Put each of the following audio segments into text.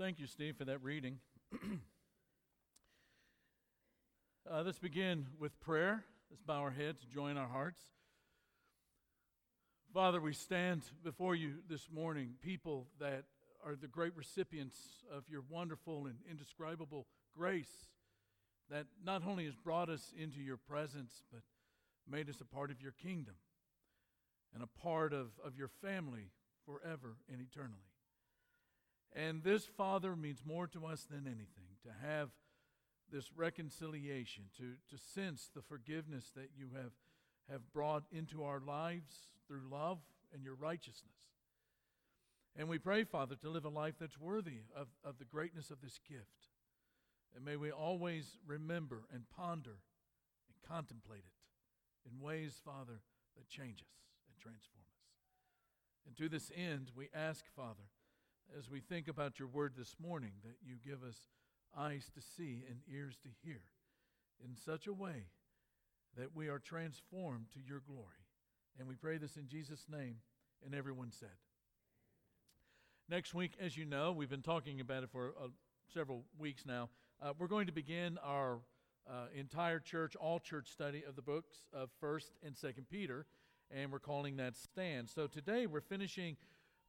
thank you, Steve, for that reading. uh, let's begin with prayer. Let's bow our heads, join our hearts. Father, we stand before you this morning, people that are the great recipients of your wonderful and indescribable grace that not only has brought us into your presence, but made us a part of your kingdom and a part of, of your family forever and eternally. And this, Father, means more to us than anything to have this reconciliation, to, to sense the forgiveness that you have, have brought into our lives through love and your righteousness. And we pray, Father, to live a life that's worthy of, of the greatness of this gift. And may we always remember and ponder and contemplate it in ways, Father, that change us and transform us. And to this end, we ask, Father, as we think about your word this morning, that you give us eyes to see and ears to hear in such a way that we are transformed to your glory. And we pray this in Jesus' name. And everyone said. Next week, as you know, we've been talking about it for uh, several weeks now. Uh, we're going to begin our uh, entire church, all church study of the books of 1st and 2nd Peter, and we're calling that Stand. So today we're finishing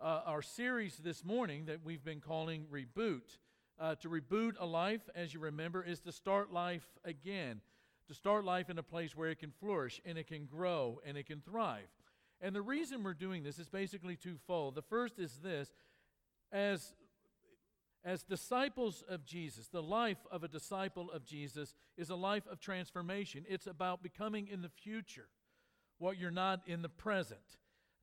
uh, our series this morning that we've been calling Reboot. Uh, to reboot a life, as you remember, is to start life again, to start life in a place where it can flourish and it can grow and it can thrive. And the reason we're doing this is basically twofold. The first is this as as disciples of Jesus, the life of a disciple of Jesus is a life of transformation. It's about becoming in the future what you're not in the present.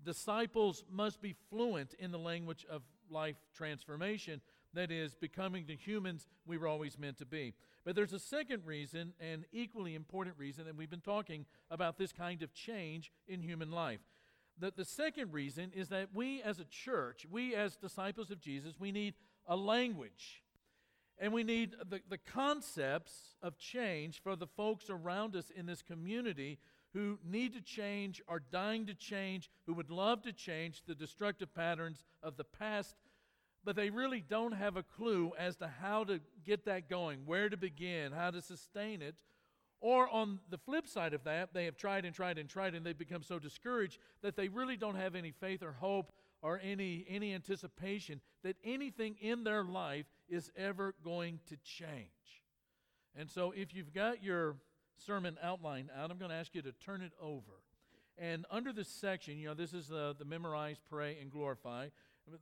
Disciples must be fluent in the language of life transformation, that is, becoming the humans we were always meant to be. But there's a second reason, and equally important reason, and we've been talking about this kind of change in human life. The, the second reason is that we as a church, we as disciples of Jesus, we need a language. And we need the, the concepts of change for the folks around us in this community who need to change, are dying to change, who would love to change the destructive patterns of the past, but they really don't have a clue as to how to get that going, where to begin, how to sustain it. Or on the flip side of that, they have tried and tried and tried, and they've become so discouraged that they really don't have any faith or hope or any, any anticipation that anything in their life is ever going to change. And so, if you've got your sermon outline out, I'm going to ask you to turn it over. And under this section, you know, this is the, the memorize, pray, and glorify.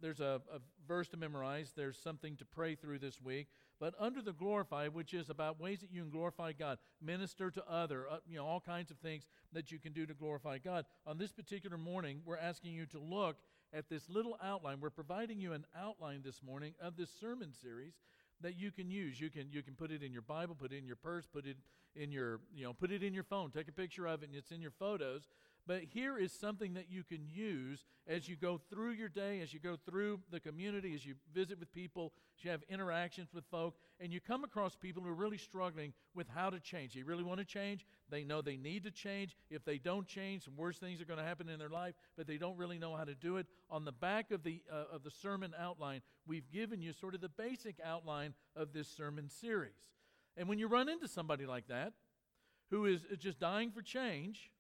There's a, a verse to memorize, there's something to pray through this week. But under the glorify, which is about ways that you can glorify God, minister to other, uh, you know, all kinds of things that you can do to glorify God. On this particular morning, we're asking you to look at this little outline. We're providing you an outline this morning of this sermon series that you can use. You can you can put it in your Bible, put it in your purse, put it in your you know put it in your phone. Take a picture of it, and it's in your photos. But here is something that you can use as you go through your day, as you go through the community, as you visit with people, as you have interactions with folk, and you come across people who are really struggling with how to change. They really want to change. They know they need to change. If they don't change, some worse things are going to happen in their life, but they don't really know how to do it. On the back of the, uh, of the sermon outline, we've given you sort of the basic outline of this sermon series. And when you run into somebody like that, who is just dying for change,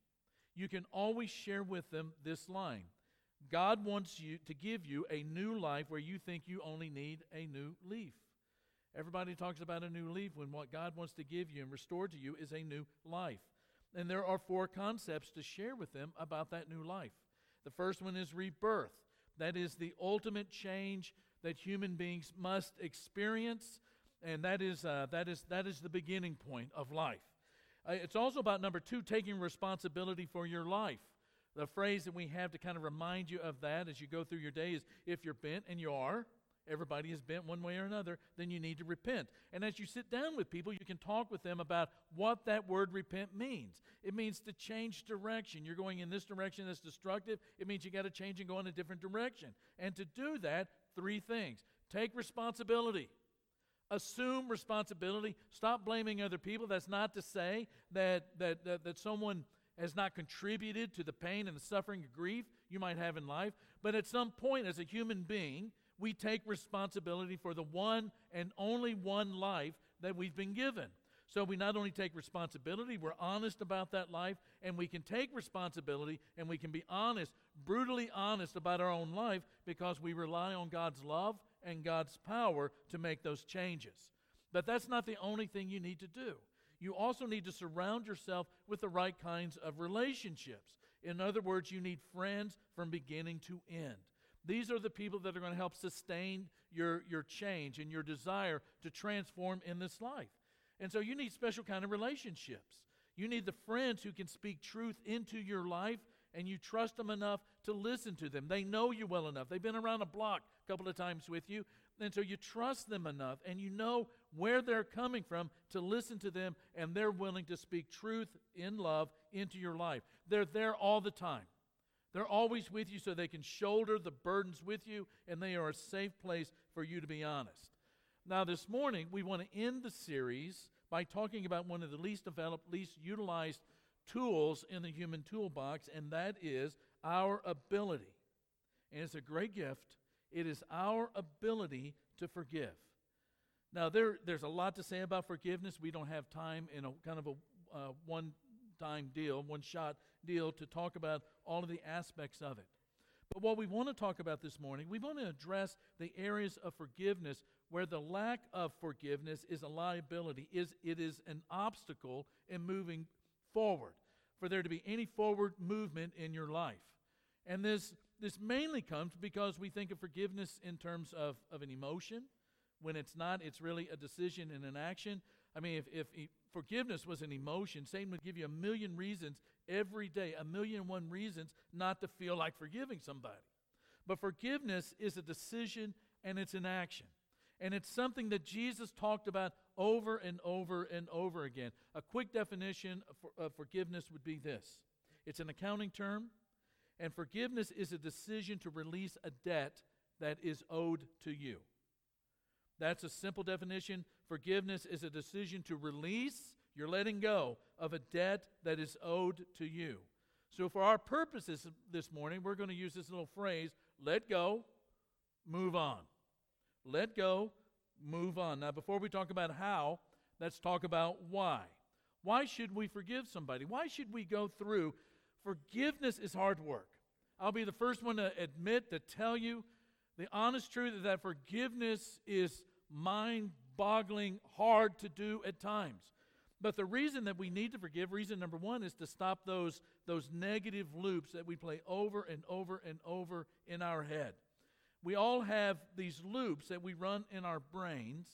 you can always share with them this line God wants you to give you a new life where you think you only need a new leaf. Everybody talks about a new leaf when what God wants to give you and restore to you is a new life. And there are four concepts to share with them about that new life. The first one is rebirth. That is the ultimate change that human beings must experience, and that is, uh, that is, that is the beginning point of life. Uh, it's also about number two, taking responsibility for your life. The phrase that we have to kind of remind you of that as you go through your day is if you're bent, and you are, everybody is bent one way or another, then you need to repent. And as you sit down with people, you can talk with them about what that word repent means. It means to change direction. You're going in this direction that's destructive, it means you got to change and go in a different direction. And to do that, three things take responsibility. Assume responsibility. Stop blaming other people. That's not to say that, that, that, that someone has not contributed to the pain and the suffering and grief you might have in life. But at some point, as a human being, We take responsibility for the one and only one life that we've been given. So we not only take responsibility, we're honest about that life, and we can take responsibility and we can be honest, brutally honest about our own life because we rely on God's love and God's power to make those changes. But that's not the only thing you need to do. You also need to surround yourself with the right kinds of relationships. In other words, you need friends from beginning to end. These are the people that are going to help sustain your, your change and your desire to transform in this life. And so you need special kind of relationships. You need the friends who can speak truth into your life and you trust them enough to listen to them. They know you well enough. They've been around a block couple of times with you. And so you trust them enough and you know where they're coming from to listen to them and they're willing to speak truth in love into your life. They're there all the time. They're always with you so they can shoulder the burdens with you and they are a safe place for you to be honest. Now, this morning, we want to end the series by talking about one of the least developed, least utilized tools in the human toolbox, and that is our ability. And it's a great gift. It is our ability to forgive. Now, there, there's a lot to say about forgiveness. We don't have time in a kind of a uh, one time deal, one shot deal to talk about all of the aspects of it. But what we want to talk about this morning, we want to address the areas of forgiveness where the lack of forgiveness is a liability, is it is an obstacle in moving forward, for there to be any forward movement in your life. And this this mainly comes because we think of forgiveness in terms of, of an emotion. When it's not, it's really a decision and an action. I mean, if, if forgiveness was an emotion, Satan would give you a million reasons every day, a million and one reasons not to feel like forgiving somebody. But forgiveness is a decision and it's an action. And it's something that Jesus talked about over and over and over again. A quick definition of, forgiveness would be this it's an accounting term, and forgiveness is a decision to release a debt that is owed to you. That's a simple definition. Forgiveness is a decision to release, you're letting go of a debt that is owed to you. So, for our purposes this morning, we're going to use this little phrase let go, move on. Let go, move on. Now, before we talk about how, let's talk about why. Why should we forgive somebody? Why should we go through? Forgiveness is hard work. I'll be the first one to admit, to tell you the honest truth is that forgiveness is mind boggling hard to do at times. But the reason that we need to forgive, reason number one, is to stop those, those negative loops that we play over and over and over in our head we all have these loops that we run in our brains,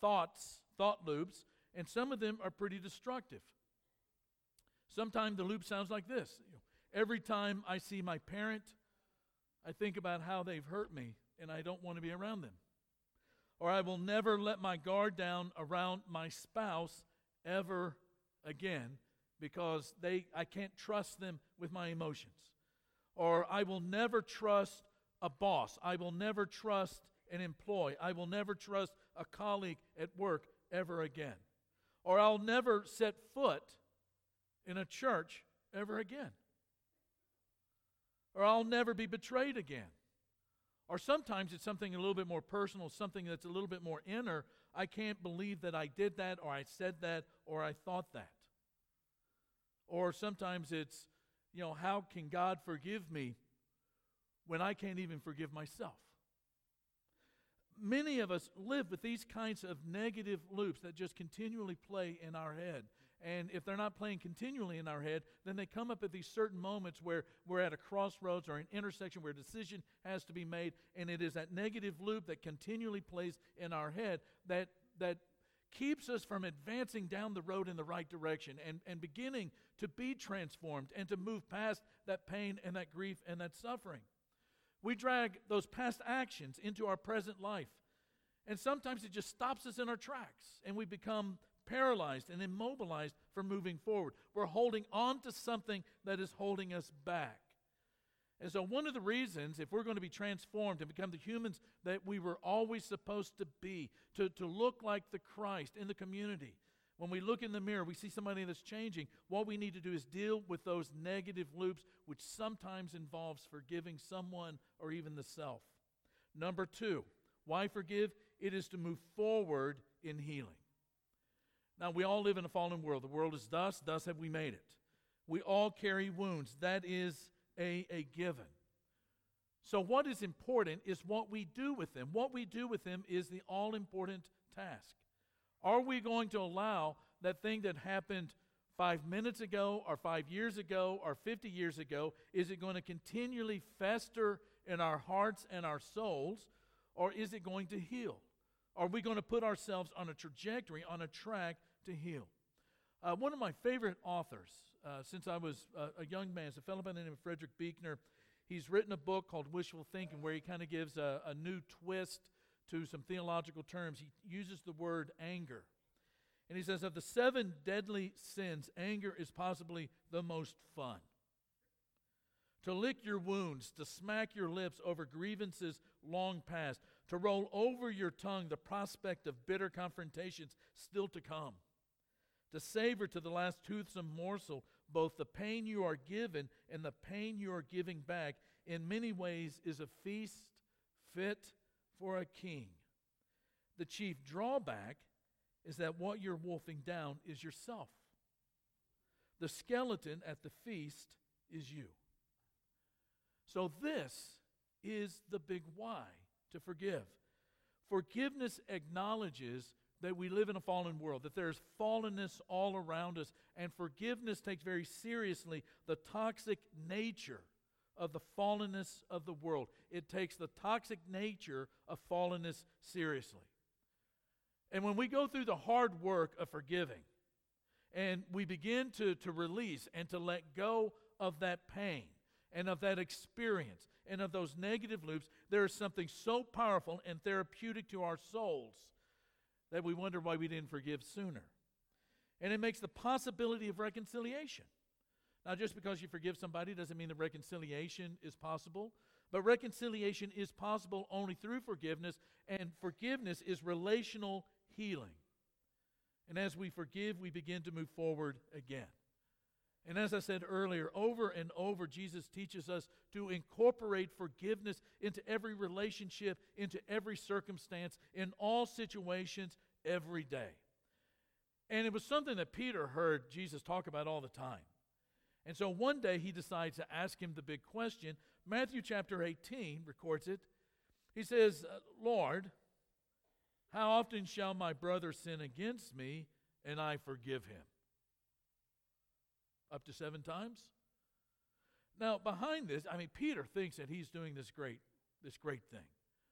thoughts, thought loops, and some of them are pretty destructive. Sometimes the loop sounds like this Every time I see my parent, I think about how they've hurt me and I don't want to be around them. Or I will never let my guard down around my spouse ever again because they I can't trust them with my emotions. Or I will never trust a boss. I will never trust an employee. I will never trust a colleague at work ever again. Or I'll never set foot in a church ever again. Or I'll never be betrayed again. Or sometimes it's something a little bit more personal, something that's a little bit more inner. I can't believe that I did that, or I said that, or I thought that. Or sometimes it's, you know, how can God forgive me when I can't even forgive myself. Many of us live with these kinds of negative loops that just continually play in our head. And if they're not playing continually in our head, then they come up at these certain moments where we're at a crossroads or an intersection where a decision has to be made. And it is that negative loop that continually plays in our head that, that keeps us from advancing down the road in the right direction and, and beginning to be transformed and to move past that pain and that grief and that suffering. We drag those past actions into our present life. And sometimes it just stops us in our tracks and we become paralyzed and immobilized from moving forward. We're holding on to something that is holding us back. And so, one of the reasons, if we're going to be transformed and become the humans that we were always supposed to be, to, to look like the Christ in the community, when we look in the mirror, we see somebody that's changing. What we need to do is deal with those negative loops, which sometimes involves forgiving someone or even the self. Number two, why forgive? It is to move forward in healing. Now, we all live in a fallen world. The world is thus, thus have we made it. We all carry wounds. That is a, a given. So, what is important is what we do with them. What we do with them is the all important task. Are we going to allow that thing that happened five minutes ago, or five years ago, or 50 years ago, is it going to continually fester in our hearts and our souls, or is it going to heal? Are we going to put ourselves on a trajectory, on a track to heal? Uh, one of my favorite authors, uh, since I was uh, a young man, is a fellow by the name of Frederick Buechner. He's written a book called Wishful Thinking where he kind of gives a, a new twist to some theological terms. He uses the word anger. And he says, of the seven deadly sins, anger is possibly the most fun. To lick your wounds, to smack your lips over grievances long past, to roll over your tongue the prospect of bitter confrontations still to come, to savor to the last toothsome morsel both the pain you are given and the pain you are giving back, in many ways is a feast fit for a king. The chief drawback is that what you're wolfing down is yourself. The skeleton at the feast is you. So, this is the big why to forgive. Forgiveness acknowledges that we live in a fallen world, that there's fallenness all around us, and forgiveness takes very seriously the toxic nature of the fallenness of the world. It takes the toxic nature of fallenness seriously. And when we go through the hard work of forgiving, and we begin to, to release and to let go of that pain and of that experience and of those negative loops, there is something so powerful and therapeutic to our souls that we wonder why we didn't forgive sooner. And it makes the possibility of reconciliation. Now, just because you forgive somebody doesn't mean that reconciliation is possible, but reconciliation is possible only through forgiveness, and forgiveness is relational healing. And as we forgive, we begin to move forward again. And as I said earlier, over and over, Jesus teaches us to incorporate forgiveness into every relationship, into every circumstance, in all situations, every day. And it was something that Peter heard Jesus talk about all the time. And so one day he decides to ask him the big question. Matthew chapter 18 records it. He says, uh, Lord, how often shall my brother sin against me and I forgive him? Up to seven times? Now, behind this, I mean, Peter thinks that he's doing this great, this great thing.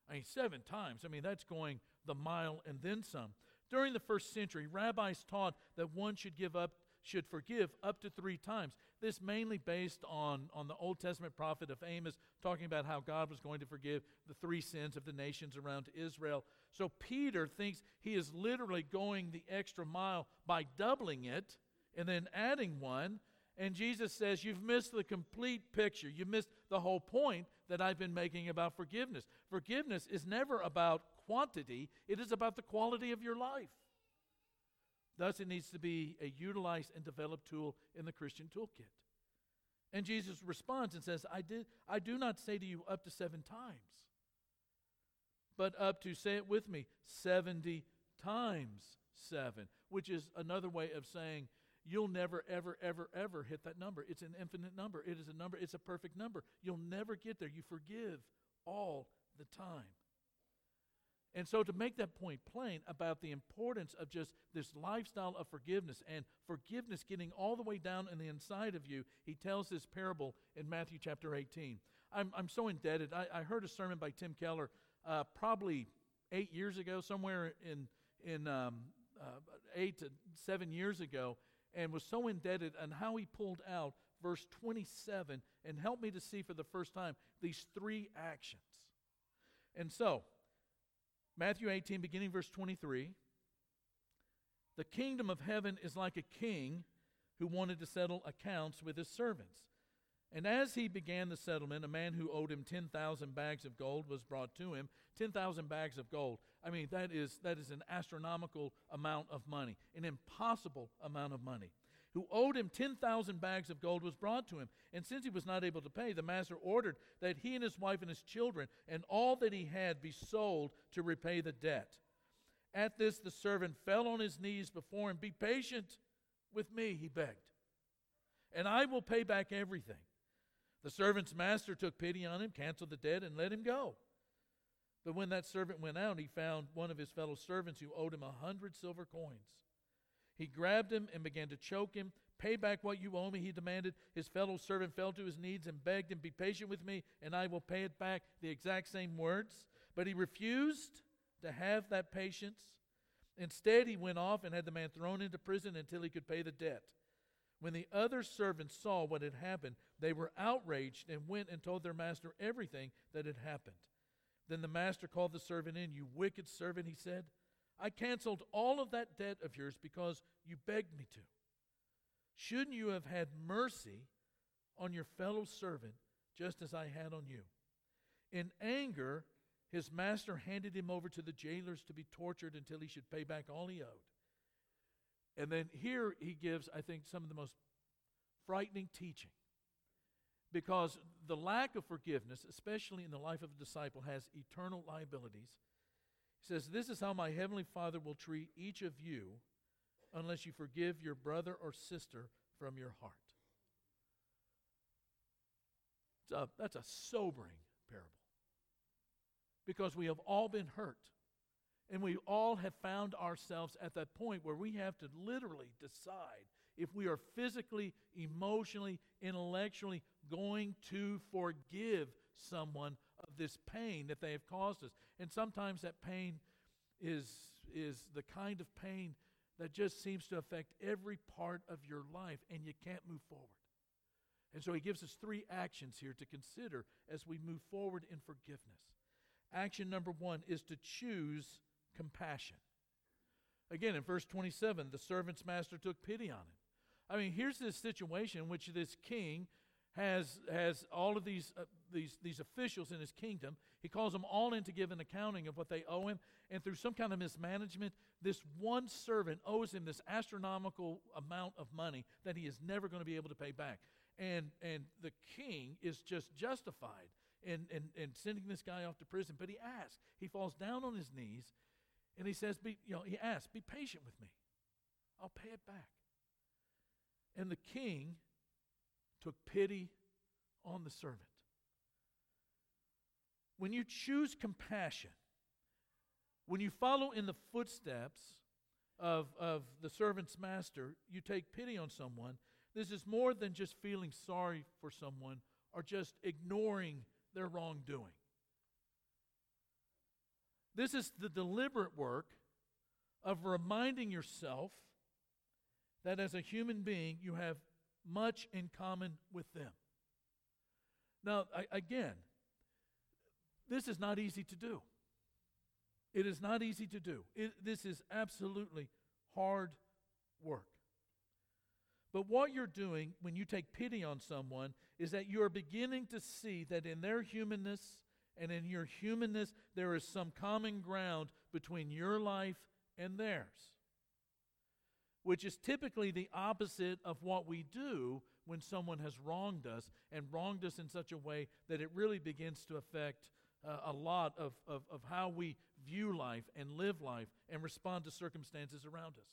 I mean, seven times. I mean, that's going the mile and then some. During the first century, rabbis taught that one should give up should forgive up to three times. This mainly based on, on the Old Testament prophet of Amos talking about how God was going to forgive the three sins of the nations around Israel. So Peter thinks he is literally going the extra mile by doubling it and then adding one. And Jesus says, You've missed the complete picture. You missed the whole point that I've been making about forgiveness. Forgiveness is never about quantity, it is about the quality of your life. Thus, it needs to be a utilized and developed tool in the Christian toolkit. And Jesus responds and says, I, did, I do not say to you up to seven times, but up to, say it with me, 70 times seven, which is another way of saying you'll never, ever, ever, ever hit that number. It's an infinite number. It is a number, it's a perfect number. You'll never get there. You forgive all the time. And so, to make that point plain about the importance of just this lifestyle of forgiveness and forgiveness getting all the way down in the inside of you, he tells this parable in Matthew chapter 18. I'm, I'm so indebted. I, I heard a sermon by Tim Keller uh, probably eight years ago, somewhere in, in um, uh, eight to seven years ago, and was so indebted on how he pulled out verse 27 and helped me to see for the first time these three actions. And so, Matthew 18, beginning verse 23. The kingdom of heaven is like a king who wanted to settle accounts with his servants. And as he began the settlement, a man who owed him 10,000 bags of gold was brought to him. 10,000 bags of gold. I mean, that is, that is an astronomical amount of money, an impossible amount of money. who owed him 10,000 bags of gold was brought to him. And since he was not able to pay, the master ordered that he and his wife and his children and all that he had be sold to repay the debt. At this, the servant fell on his knees before him. Be patient with me, he begged, and I will pay back everything. The servant's master took pity on him, canceled the debt, and let him go. But when that servant went out, he found one of his fellow servants who owed him a hundred silver coins. He grabbed him and began to choke him. Pay back what you owe me, he demanded. His fellow servant fell to his knees and begged him, Be patient with me, and I will pay it back. The exact same words. But he refused to have that patience. Instead, he went off and had the man thrown into prison until he could pay the debt. When the other servants saw what had happened, they were outraged and went and told their master everything that had happened. Then the master called the servant in. You wicked servant, he said. I canceled all of that debt of yours because you begged me to. Shouldn't you have had mercy on your fellow servant just as I had on you? In anger, his master handed him over to the jailers to be tortured until he should pay back all he owed. And then here he gives, I think, some of the most frightening teaching. Because the lack of forgiveness, especially in the life of a disciple, has eternal liabilities he says, This is how my heavenly Father will treat each of you unless you forgive your brother or sister from your heart. A, that's a sobering parable. Because we have all been hurt. And we all have found ourselves at that point where we have to literally decide if we are physically, emotionally, intellectually going to forgive someone of this pain that they have caused us. And sometimes that pain is, is the kind of pain that just seems to affect every part of your life, and you can't move forward. And so he gives us three actions here to consider as we move forward in forgiveness. Action number one is to choose compassion. Again, in verse 27, the servant's master took pity on him. I mean, here's this situation in which this king has, has all of these, uh, these, these officials in his kingdom. He calls them all in to give an accounting of what they owe him. And through some kind of mismanagement, this one servant owes him this astronomical amount of money that he is never going to be able to pay back. And, and the king is just justified in, in, in sending this guy off to prison. But he asks, he falls down on his knees and he says, be, you know, he asks, be patient with me. I'll pay it back. And the king took pity on the servant. When you choose compassion, when you follow in the footsteps of, of the servant's master, you take pity on someone. This is more than just feeling sorry for someone or just ignoring their wrongdoing. This is the deliberate work of reminding yourself that as a human being, you have much in common with them. Now, I, again, this is not easy to do. It is not easy to do. It, this is absolutely hard work. But what you're doing when you take pity on someone is that you are beginning to see that in their humanness and in your humanness, there is some common ground between your life and theirs which is typically the opposite of what we do when someone has wronged us and wronged us in such a way that it really begins to affect uh, a lot of, of, of how we view life and live life and respond to circumstances around us.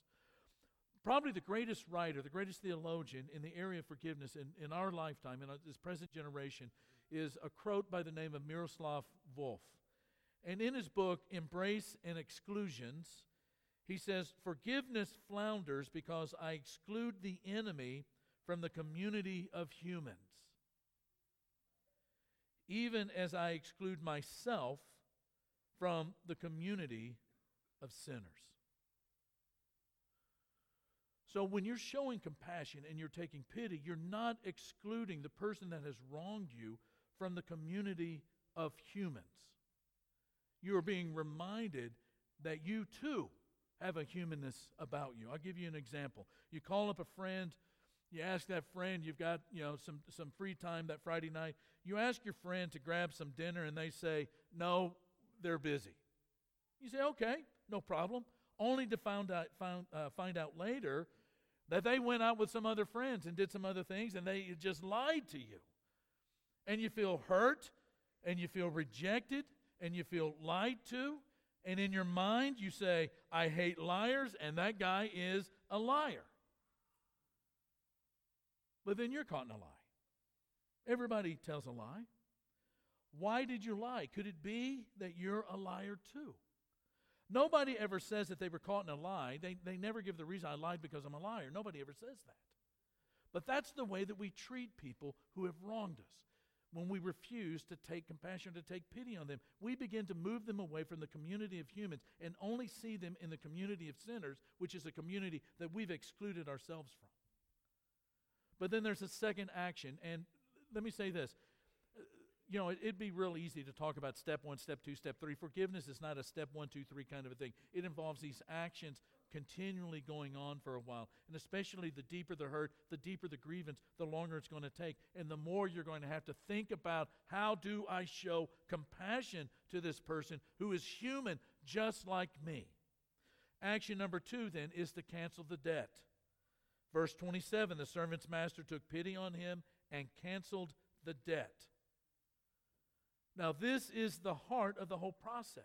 Probably the greatest writer, the greatest theologian in the area of forgiveness in, in our lifetime, in this present generation, is a Croat by the name of Miroslav Volf. And in his book, Embrace and Exclusions, he says, Forgiveness flounders because I exclude the enemy from the community of humans, even as I exclude myself from the community of sinners. So when you're showing compassion and you're taking pity, you're not excluding the person that has wronged you from the community of humans. You are being reminded that you too have a humanness about you. I'll give you an example. You call up a friend, you ask that friend, you've got, you know, some, some free time that Friday night. You ask your friend to grab some dinner and they say, no, they're busy. You say, okay, no problem. Only to find out, find, uh, find out later That they went out with some other friends and did some other things and they just lied to you. And you feel hurt and you feel rejected and you feel lied to. And in your mind, you say, I hate liars, and that guy is a liar. But then you're caught in a lie. Everybody tells a lie. Why did you lie? Could it be that you're a liar too? Nobody ever says that they were caught in a lie. They, they never give the reason I lied because I'm a liar. Nobody ever says that. But that's the way that we treat people who have wronged us. When we refuse to take compassion, to take pity on them, we begin to move them away from the community of humans and only see them in the community of sinners, which is a community that we've excluded ourselves from. But then there's a second action, and let me say this you know, it, would be real easy to talk about step one, step two, step three. Forgiveness is not a step one, two, three kind of a thing. It involves these actions continually going on for a while. And especially the deeper the hurt, the deeper the grievance, the longer it's going to take. And the more you're going to have to think about how do I show compassion to this person who is human just like me. Action number two, then, is to cancel the debt. Verse 27 the servant's master took pity on him and canceled the debt. Now, this is the heart of the whole process.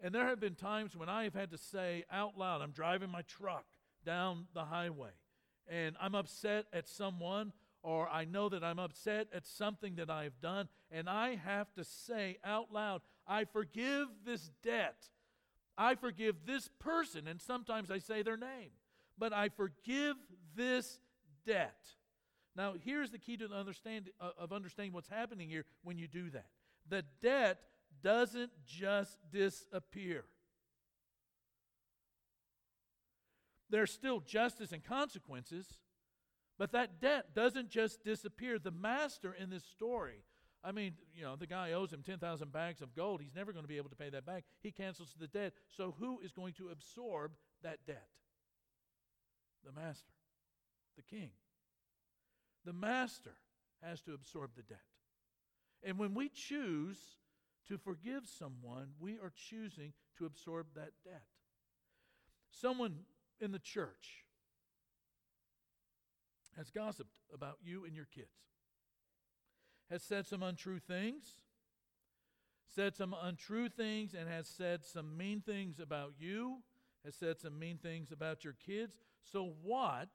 And there have been times when I have had to say out loud, I'm driving my truck down the highway, and I'm upset at someone, or I know that I'm upset at something that I've done, and I have to say out loud, I forgive this debt. I forgive this person, and sometimes I say their name, but I forgive this debt. Now, here's the key to understand, uh, of understanding what's happening here when you do that. The debt doesn't just disappear. There's still justice and consequences, but that debt doesn't just disappear. The master in this story, I mean, you know, the guy owes him 10,000 bags of gold. He's never going to be able to pay that back. He cancels the debt. So who is going to absorb that debt? The master, the king. The master has to absorb the debt. And when we choose to forgive someone, we are choosing to absorb that debt. Someone in the church has gossiped about you and your kids, has said some untrue things, said some untrue things, and has said some mean things about you, has said some mean things about your kids. So, what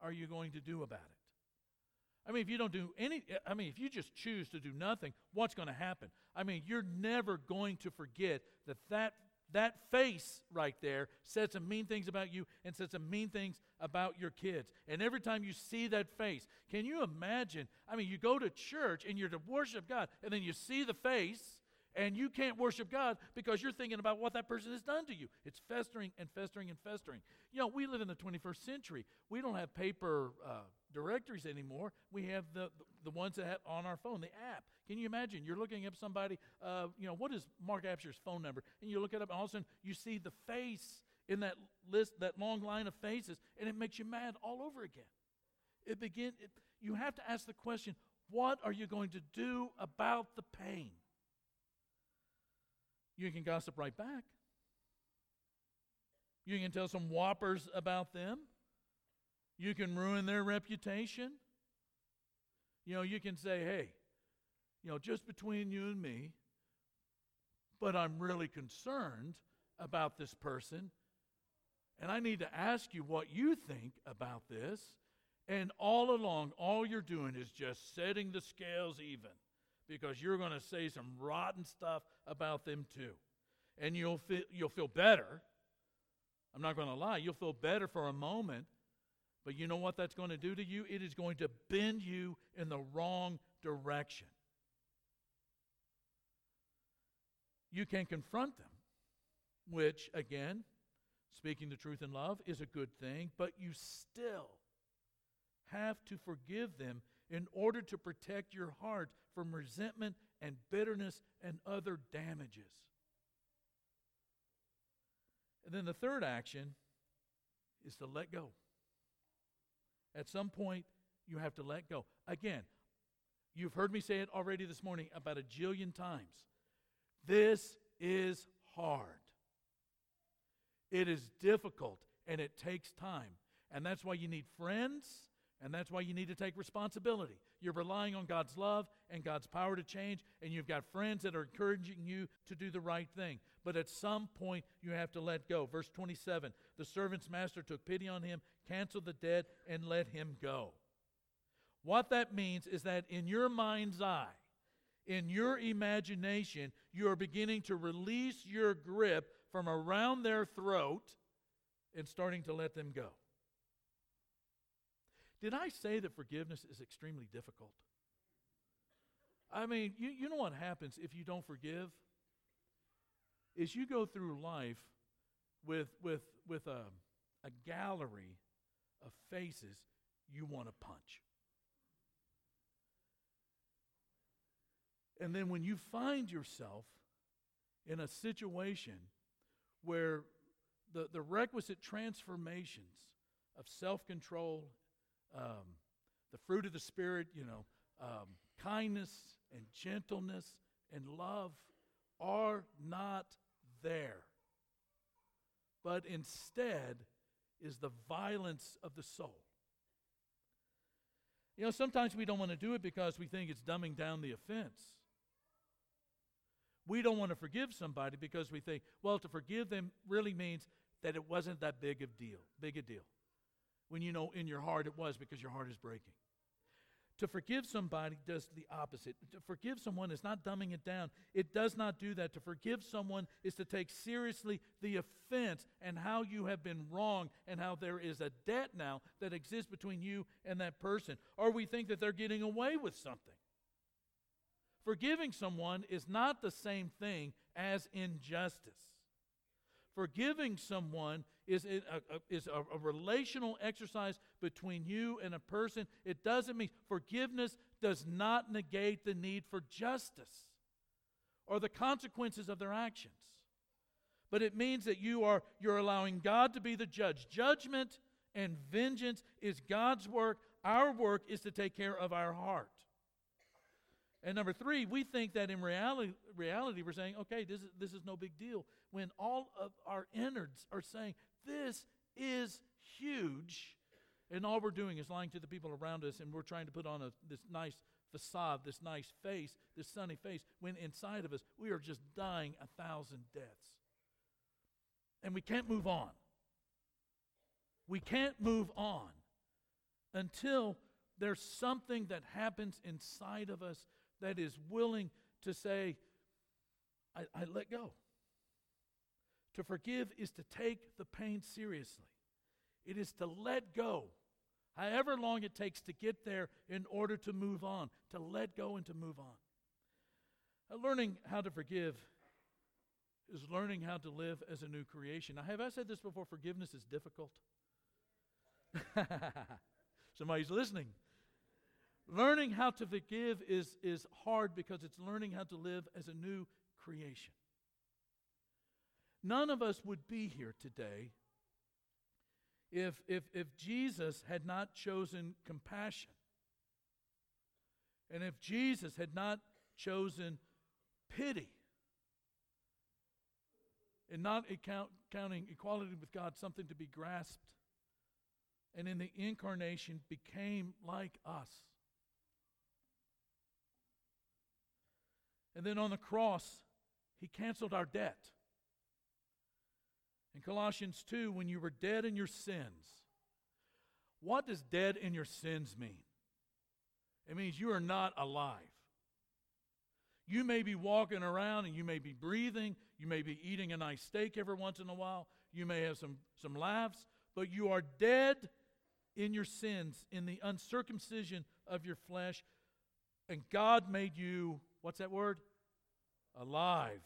are you going to do about it? I mean, if you don't do any, I mean, if you just choose to do nothing, what's going to happen? I mean, you're never going to forget that that, that face right there said some mean things about you and said some mean things about your kids. And every time you see that face, can you imagine? I mean, you go to church and you're to worship God, and then you see the face, and you can't worship God because you're thinking about what that person has done to you. It's festering and festering and festering. You know, we live in the 21st century. We don't have paper uh, directories anymore. We have the, the ones that have on our phone, the app. Can you imagine? You're looking up somebody, uh, you know, what is Mark Absher's phone number? And you look it up, and all of a sudden you see the face in that list, that long line of faces, and it makes you mad all over again. It begin. It, you have to ask the question: What are you going to do about the pain? You can gossip right back. You can tell some whoppers about them. You can ruin their reputation. You know, you can say, hey, you know, just between you and me, but I'm really concerned about this person, and I need to ask you what you think about this. And all along, all you're doing is just setting the scales even because you're going to say some rotten stuff about them too. And you'll feel, you'll feel better. I'm not going to lie, you'll feel better for a moment. But you know what that's going to do to you? It is going to bend you in the wrong direction. You can confront them, which, again, speaking the truth in love is a good thing, but you still have to forgive them in order to protect your heart from resentment and bitterness and other damages. And then the third action is to let go. At some point, you have to let go. Again, you've heard me say it already this morning about a jillion times. This is hard. It is difficult and it takes time. And that's why you need friends, and that's why you need to take responsibility. You're relying on God's love and God's power to change, and you've got friends that are encouraging you to do the right thing. But at some point, you have to let go. Verse 27 The servant's master took pity on him, canceled the debt, and let him go. What that means is that in your mind's eye, in your imagination, you are beginning to release your grip from around their throat and starting to let them go. Did I say that forgiveness is extremely difficult? I mean, you, you know what happens if you don't forgive? Is you go through life with, with, with a, a gallery of faces you want to punch. And then when you find yourself in a situation where the, the requisite transformations of self control, um, the fruit of the Spirit, you know, um, kindness and gentleness and love are not there. But instead is the violence of the soul. You know, sometimes we don't want to do it because we think it's dumbing down the offense. We don't want to forgive somebody because we think, well, to forgive them really means that it wasn't that big of deal, big a deal. When you know in your heart it was because your heart is breaking. To forgive somebody does the opposite. To forgive someone is not dumbing it down. It does not do that. To forgive someone is to take seriously the offense and how you have been wrong and how there is a debt now that exists between you and that person. Or we think that they're getting away with something. Forgiving someone is not the same thing as injustice. Forgiving someone is a, a is a, a, relational exercise between you and a person. It doesn't mean forgiveness does not negate the need for justice or the consequences of their actions. But it means that you are you're allowing God to be the judge. Judgment and vengeance is God's work. Our work is to take care of our heart. And number three, we think that in reality, reality we're saying, okay, this is, this is no big deal. When all of our innards are saying, this is huge. And all we're doing is lying to the people around us, and we're trying to put on a, this nice facade, this nice face, this sunny face, when inside of us, we are just dying a thousand deaths. And we can't move on. We can't move on until there's something that happens inside of us that is willing to say, I, I let go. To forgive is to take the pain seriously, it is to let go. However long it takes to get there in order to move on, to let go and to move on. Learning how to forgive is learning how to live as a new creation. Now, have I said this before? Forgiveness is difficult. Somebody's listening. Learning how to forgive is, is hard because it's learning how to live as a new creation. None of us would be here today if, if, if Jesus had not chosen compassion and if Jesus had not chosen pity and not account, counting equality with God something to be grasped and in the incarnation became like us. And then on the cross, he canceled our debt. In Colossians 2, when you were dead in your sins, what does dead in your sins mean? It means you are not alive. You may be walking around and you may be breathing. You may be eating a nice steak every once in a while. You may have some, some laughs, but you are dead in your sins, in the uncircumcision of your flesh. And God made you What's that word? Alive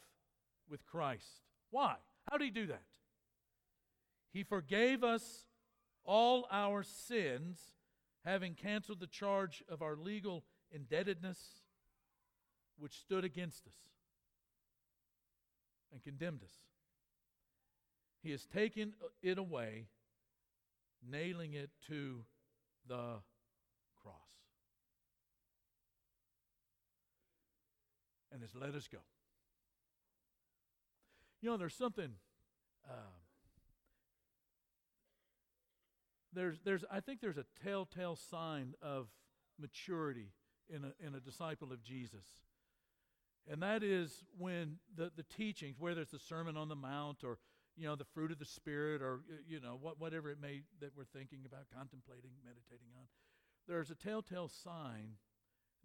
with Christ. Why? How did he do that? He forgave us all our sins, having canceled the charge of our legal indebtedness, which stood against us and condemned us. He has taken it away, nailing it to the and has let us go. You know, there's something uh, there's, there's, I think there's a telltale sign of maturity in a, in a disciple of Jesus. And that is when the, the teachings, whether it's the Sermon on the Mount or you know the fruit of the Spirit or you know what, whatever it may that we're thinking about, contemplating, meditating on, there's a telltale sign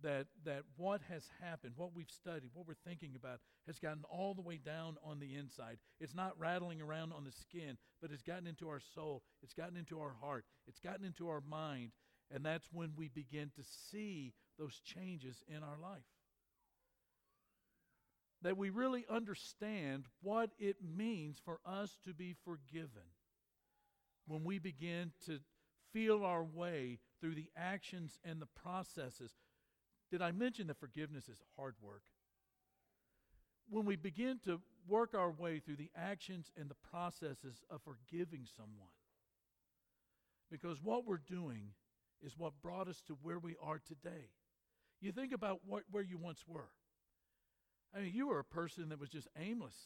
that that what has happened, what we've studied, what we're thinking about, has gotten all the way down on the inside. It's not rattling around on the skin, but it's gotten into our soul. It's gotten into our heart. It's gotten into our mind, and that's when we begin to see those changes in our life that we really understand what it means for us to be forgiven when we begin to feel our way through the actions and the processes. Did I mention that forgiveness is hard work? When we begin to work our way through the actions and the processes of forgiving someone, because what we're doing is what brought us to where we are today. You think about what, where you once were. I mean, you were a person that was just aimless.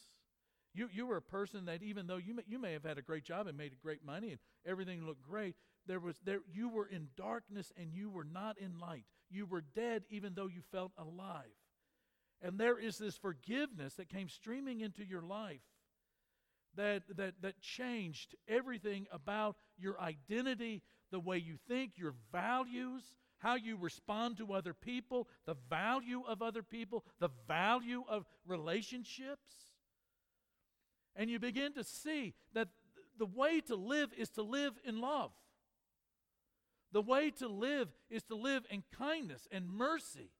You, you were a person that even though you may, you may have had a great job and made great money and everything looked great, there was there you were in darkness and you were not in light. You were dead even though you felt alive. And there is this forgiveness that came streaming into your life that, that, that changed everything about your identity, the way you think, your values, how you respond to other people, the value of other people, the value of relationships. And you begin to see that the way to live is to live in love. The way to live is to live in kindness and mercy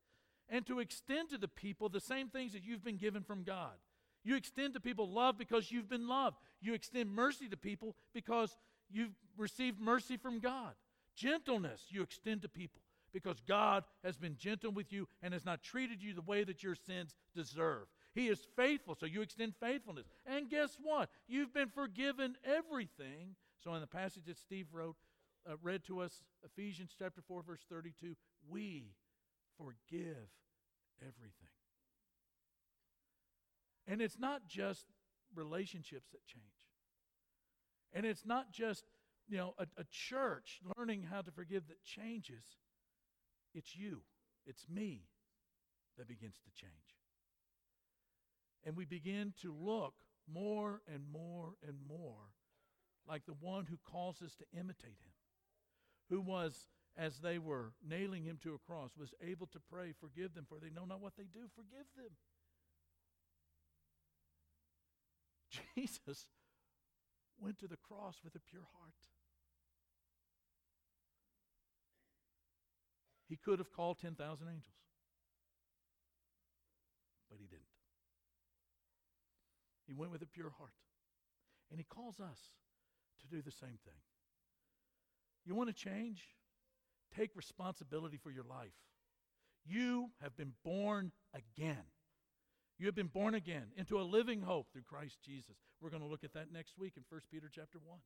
and to extend to the people the same things that you've been given from God. You extend to people love because you've been loved. You extend mercy to people because you've received mercy from God. Gentleness you extend to people because God has been gentle with you and has not treated you the way that your sins deserve. He is faithful, so you extend faithfulness. And guess what? You've been forgiven everything. So, in the passage that Steve wrote, uh, read to us, Ephesians chapter 4, verse 32, we forgive everything. And it's not just relationships that change. And it's not just, you know, a, a church learning how to forgive that changes. It's you, it's me that begins to change. And we begin to look more and more and more like the one who calls us to imitate him, who was, as they were nailing him to a cross, was able to pray, Forgive them, for they know not what they do. Forgive them. Jesus went to the cross with a pure heart. He could have called 10,000 angels, but he didn't. He went with a pure heart. And he calls us to do the same thing. You want to change? Take responsibility for your life. You have been born again. You have been born again into a living hope through Christ Jesus. We're going to look at that next week in 1 Peter chapter 1.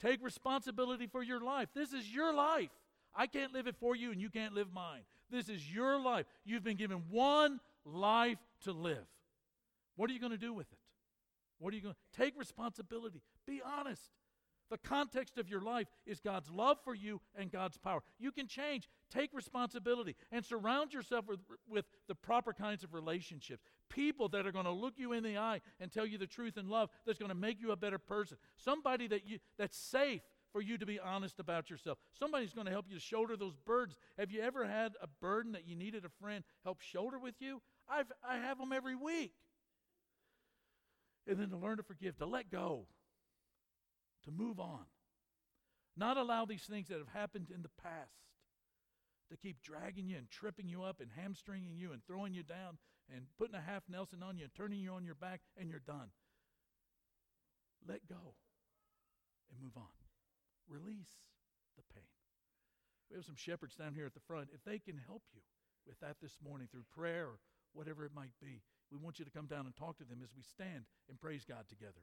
Take responsibility for your life. This is your life. I can't live it for you and you can't live mine. This is your life. You've been given one life to live. What are you going to do with it? What are you going to take responsibility? Be honest. The context of your life is God's love for you and God's power. You can change. Take responsibility and surround yourself with, with the proper kinds of relationships. People that are going to look you in the eye and tell you the truth in love that's going to make you a better person. Somebody that you that's safe for you to be honest about yourself. Somebody's going to help you shoulder those burdens. Have you ever had a burden that you needed a friend help shoulder with you? I've, I have them every week. And then to learn to forgive, to let go, to move on. Not allow these things that have happened in the past to keep dragging you and tripping you up and hamstringing you and throwing you down and putting a half Nelson on you and turning you on your back and you're done. Let go and move on. Release the pain. We have some shepherds down here at the front. If they can help you with that this morning through prayer or whatever it might be, we want you to come down and talk to them as we stand and praise God together.